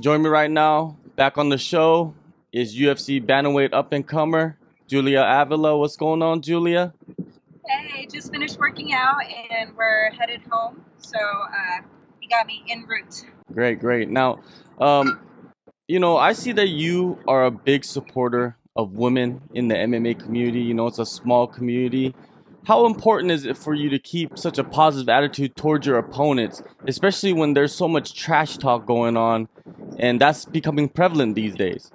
Join me right now, back on the show, is UFC bantamweight up and comer Julia Avila. What's going on, Julia? Hey, just finished working out and we're headed home. So uh, you got me en route. Great, great. Now, um, you know, I see that you are a big supporter of women in the MMA community. You know, it's a small community. How important is it for you to keep such a positive attitude towards your opponents, especially when there's so much trash talk going on, and that's becoming prevalent these days?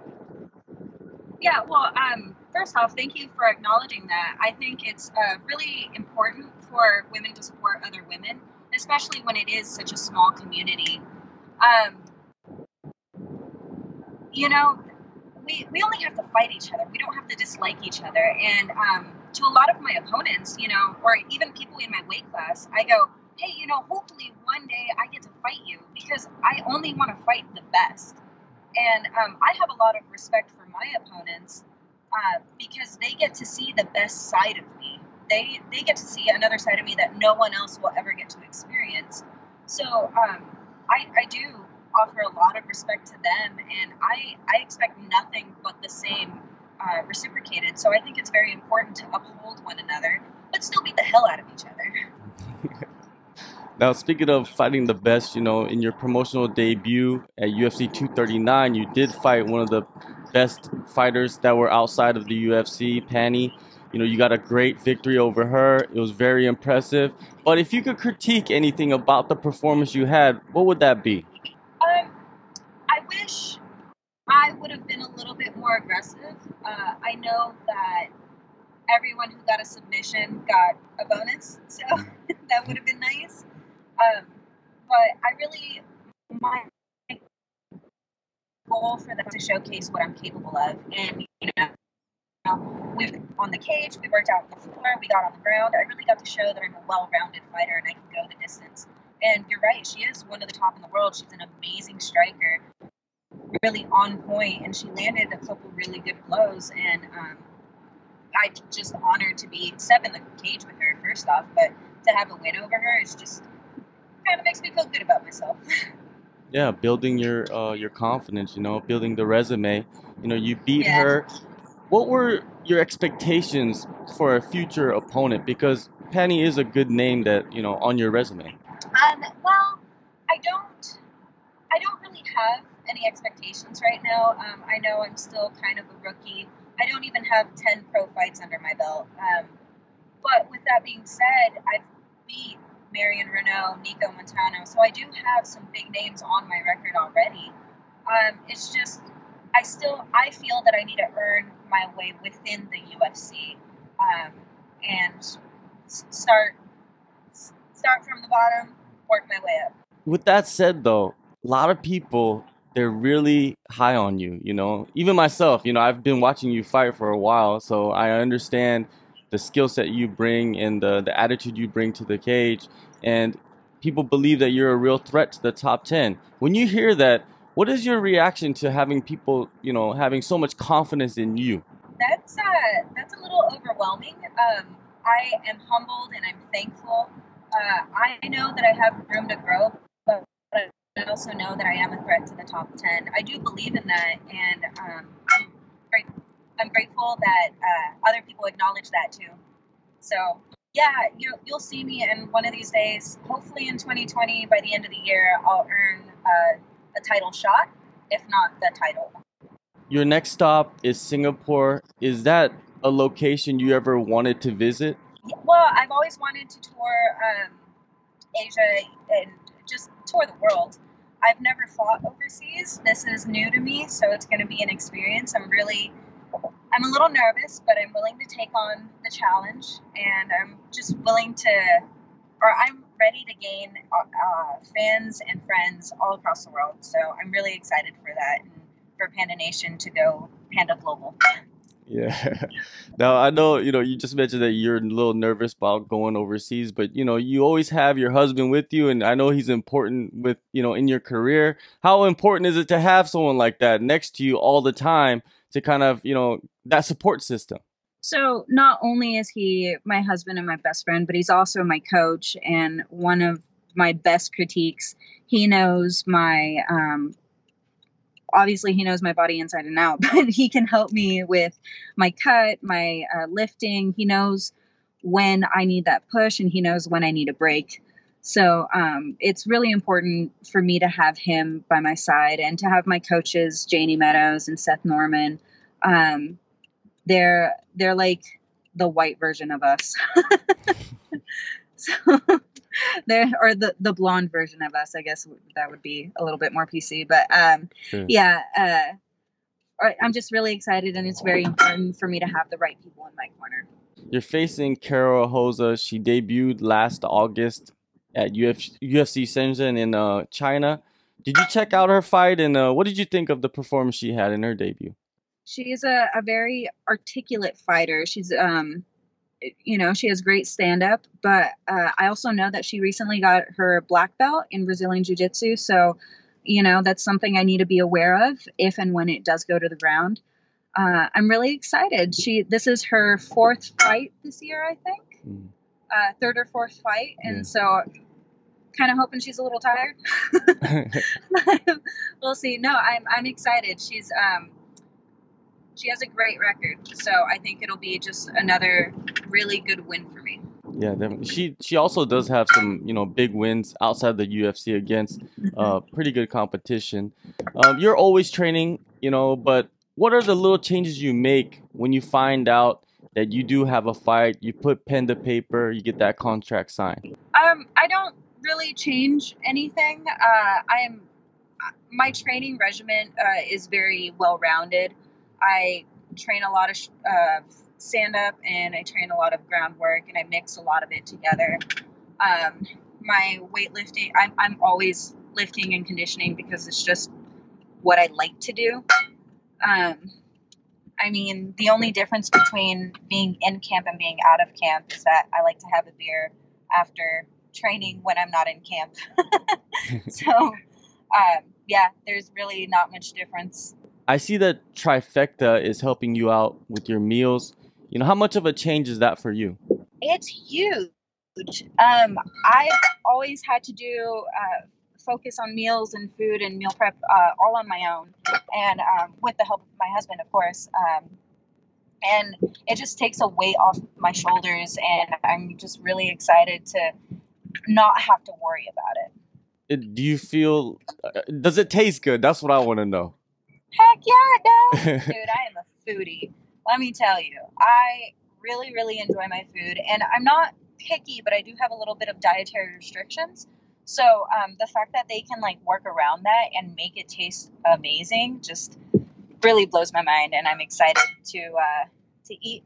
Yeah, well, um, first off, thank you for acknowledging that. I think it's uh, really important for women to support other women, especially when it is such a small community. Um, you know, we, we only have to fight each other. We don't have to dislike each other. And um, to a lot of my opponents, you know, or even people in my weight class, I go, hey, you know, hopefully one day I get to fight you because I only want to fight the best. And um, I have a lot of respect for my opponents uh, because they get to see the best side of me. They they get to see another side of me that no one else will ever get to experience. So um, I, I do offer a lot of respect to them, and I, I expect nothing but the same uh, reciprocated. So I think it's very important to uphold one another, but still beat the hell out of each other. now, speaking of fighting the best, you know, in your promotional debut at UFC 239, you did fight one of the best fighters that were outside of the UFC, Pannie. You know, you got a great victory over her. It was very impressive. But if you could critique anything about the performance you had, what would that be? Um, I wish I would have been a little bit more aggressive. Uh, I know that everyone who got a submission got a bonus, so that would have been nice. Um, but I really, my goal for them to showcase what I'm capable of, and you know, we on the cage, we worked out on the floor, we got on the ground. I really got to show that I'm a well-rounded fighter and I can go the distance. And you're right, she is one of the top in the world. She's an amazing striker really on point, and she landed a couple really good blows. And um, I just honored to be step in the cage with her first off, but to have a win over her is just kind of makes me feel good about myself. yeah, building your uh, your confidence, you know, building the resume. You know, you beat yeah. her. What were your expectations for a future opponent? Because Pannie is a good name that you know on your resume. Um, well, I don't, I don't really have any expectations right now. Um, I know I'm still kind of a rookie. I don't even have 10 pro fights under my belt. Um, but with that being said, I've beat Marion Reneau, Nicco Montaño, so I do have some big names on my record already. Um, it's just, I still, I feel that I need to earn my way within the UFC um, and start, start from the bottom, work my way up. With that said, though, a lot of people they're really high on you, you know. Even myself, you know, I've been watching you fight for a while, so I understand the skill set you bring and the, the attitude you bring to the cage. And people believe that you're a real threat to the top 10. When you hear that, what is your reaction to having people, you know, having so much confidence in you? That's uh, that's a little overwhelming. Um, I am humbled and I'm thankful. Uh, I know that I have room to grow, I also know that I am a threat to the top 10. I do believe in that, and um, I'm, great, I'm grateful that uh, other people acknowledge that too. So, yeah, you, you'll see me, and one of these days, hopefully in 2020, by the end of the year, I'll earn uh, a title shot, if not the title. Your next stop is Singapore. Is that a location you ever wanted to visit? Well, I've always wanted to tour um, Asia and just tour the world. I've never fought overseas. This is new to me, so it's going to be an experience. I'm really, I'm a little nervous, but I'm willing to take on the challenge, and I'm just willing to, or I'm ready to gain uh, fans and friends all across the world. So I'm really excited for that and for Panda Nation to go Panda Global. Yeah. Now I know you know you just mentioned that you're a little nervous about going overseas, but you know you always have your husband with you, and I know he's important with you know in your career. How important is it to have someone like that next to you all the time to kind of you know that support system? So not only is he my husband and my best friend, but he's also my coach and one of my best critiques. He knows my um, obviously he knows my body inside and out, but he can help me with my cut, my uh, lifting. He knows when I need that push and he knows when I need a break. So um, it's really important for me to have him by my side and to have my coaches, Janie Meadows and Seth Norman. Um, they're they're like the white version of us. so there or the the blonde version of us i guess that would be a little bit more pc but um sure. yeah uh i'm just really excited and it's very important for me to have the right people in my corner you're facing Karol Rosa. She debuted last August at Uf- UFC Shenzhen in uh, China. Did you check out her fight and uh, what did you think of the performance she had in her debut? She's a, a very articulate fighter. She's um you know, she has great stand up, but uh, I also know that she recently got her black belt in Brazilian Jiu Jitsu. So, you know, that's something I need to be aware of if and when it does go to the ground. Uh, I'm really excited. She this is her fourth fight this year, I think, mm. uh, third or fourth fight, and yeah. so kind of hoping she's a little tired. we'll see. No, I'm I'm excited. She's um she has a great record. So I think it'll be just another really good win for me. Yeah, definitely. She she also does have some you know big wins outside the UFC against uh, pretty good competition. Um, you're always training, you know, but what are the little changes you make when you find out that you do have a fight? You put pen to paper, you get that contract signed. Um, I don't really change anything. Uh, I am my training regimen uh, is very well rounded. I train a lot of uh, stand up and I train a lot of groundwork and I mix a lot of it together. Um, my weightlifting, I'm, I'm always lifting and conditioning because it's just what I like to do. Um, I mean, the only difference between being in camp and being out of camp is that I like to have a beer after training when I'm not in camp. so, um, yeah, there's really not much difference. I see that Trifecta is helping you out with your meals. You know, how much of a change is that for you? It's huge. Um, I've always had to do uh, focus on meals and food and meal prep uh, all on my own, and um, with the help of my husband, of course. Um, and it just takes a weight off my shoulders, and I'm just really excited to not have to worry about it. it do you feel? Uh, does it taste good? That's what I want to know. Heck yeah, it does. Dude, I am a foodie. Let me tell you, I really, really enjoy my food. And I'm not picky, but I do have a little bit of dietary restrictions. So um, the fact that they can like work around that and make it taste amazing just really blows my mind. And I'm excited to uh, to eat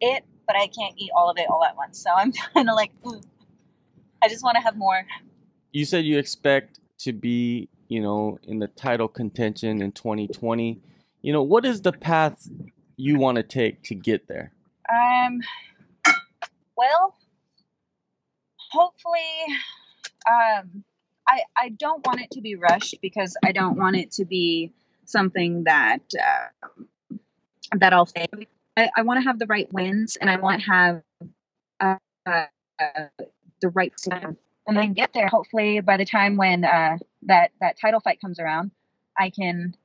it, but I can't eat all of it all at once. So I'm kind of like, Ooh, I just want to have more. You said you expect to be you know, in the title contention in 2020. You know, what is the path you want to take to get there? Um, well, hopefully, um, I I don't want it to be rushed because I don't want it to be something that uh, that I'll fail. I, I want to have the right wins, and I want to have uh, uh, the right and then get there. Hopefully, by the time when uh, that that title fight comes around, I can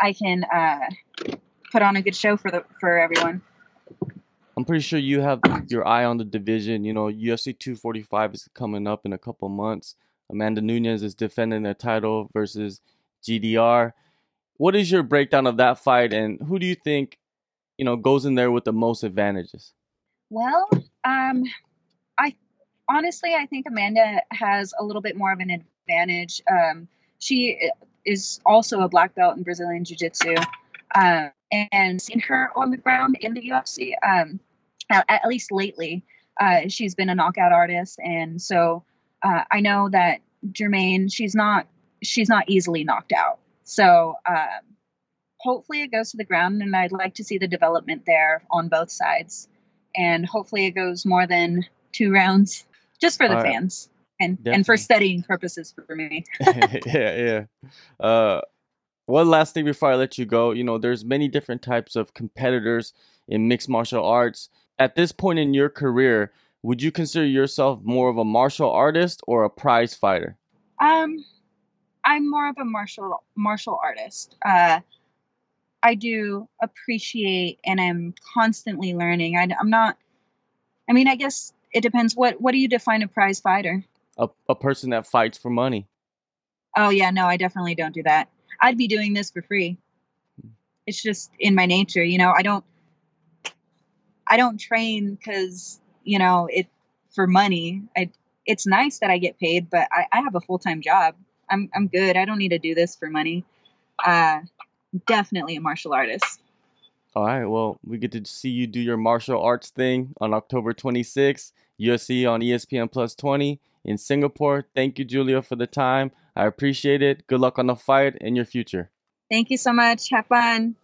I can uh, put on a good show for the for everyone. I'm pretty sure you have your eye on the division. You know, UFC 245 is coming up in a couple months. Amanda Nunes is defending the title versus GDR. What is your breakdown of that fight, and who do you think, you know, goes in there with the most advantages? Well, um, I honestly, I think Amanda has a little bit more of an advantage. Um, she is also a black belt in Brazilian Jiu Jitsu. Uh, and seen her on the ground in the UFC, um, at, at, least lately. Uh, she's been a knockout artist, and so uh, I know that Germaine, she's not she's not easily knocked out. So um, hopefully it goes to the ground, and I'd like to see the development there on both sides, and hopefully it goes more than two rounds just for the fans and definitely. and for studying purposes for me. yeah, yeah. Uh, one last thing before I let you go, you know, there's many different types of competitors in mixed martial arts. At this point in your career, would you consider yourself more of a martial artist or a prize fighter? Um, I'm more of a martial martial artist. Uh, I do appreciate and I'm constantly learning. I, I'm not. I mean, I guess it depends. What What do you define a prize fighter? A a person that fights for money. Oh yeah, no, I definitely don't do that. I'd be doing this for free. It's just in my nature, you know. I don't. I don't train because you know it for money. I. It's nice that I get paid, but I, I have a full time job. I'm I'm good. I don't need to do this for money. Uh, definitely a martial artist. All right. Well, we get to see you do your martial arts thing on October 26th, UFC on ESPN Plus 20 in Singapore. Thank you, Julia, for the time. I appreciate it. Good luck on the fight and your future. Thank you so much. Have fun.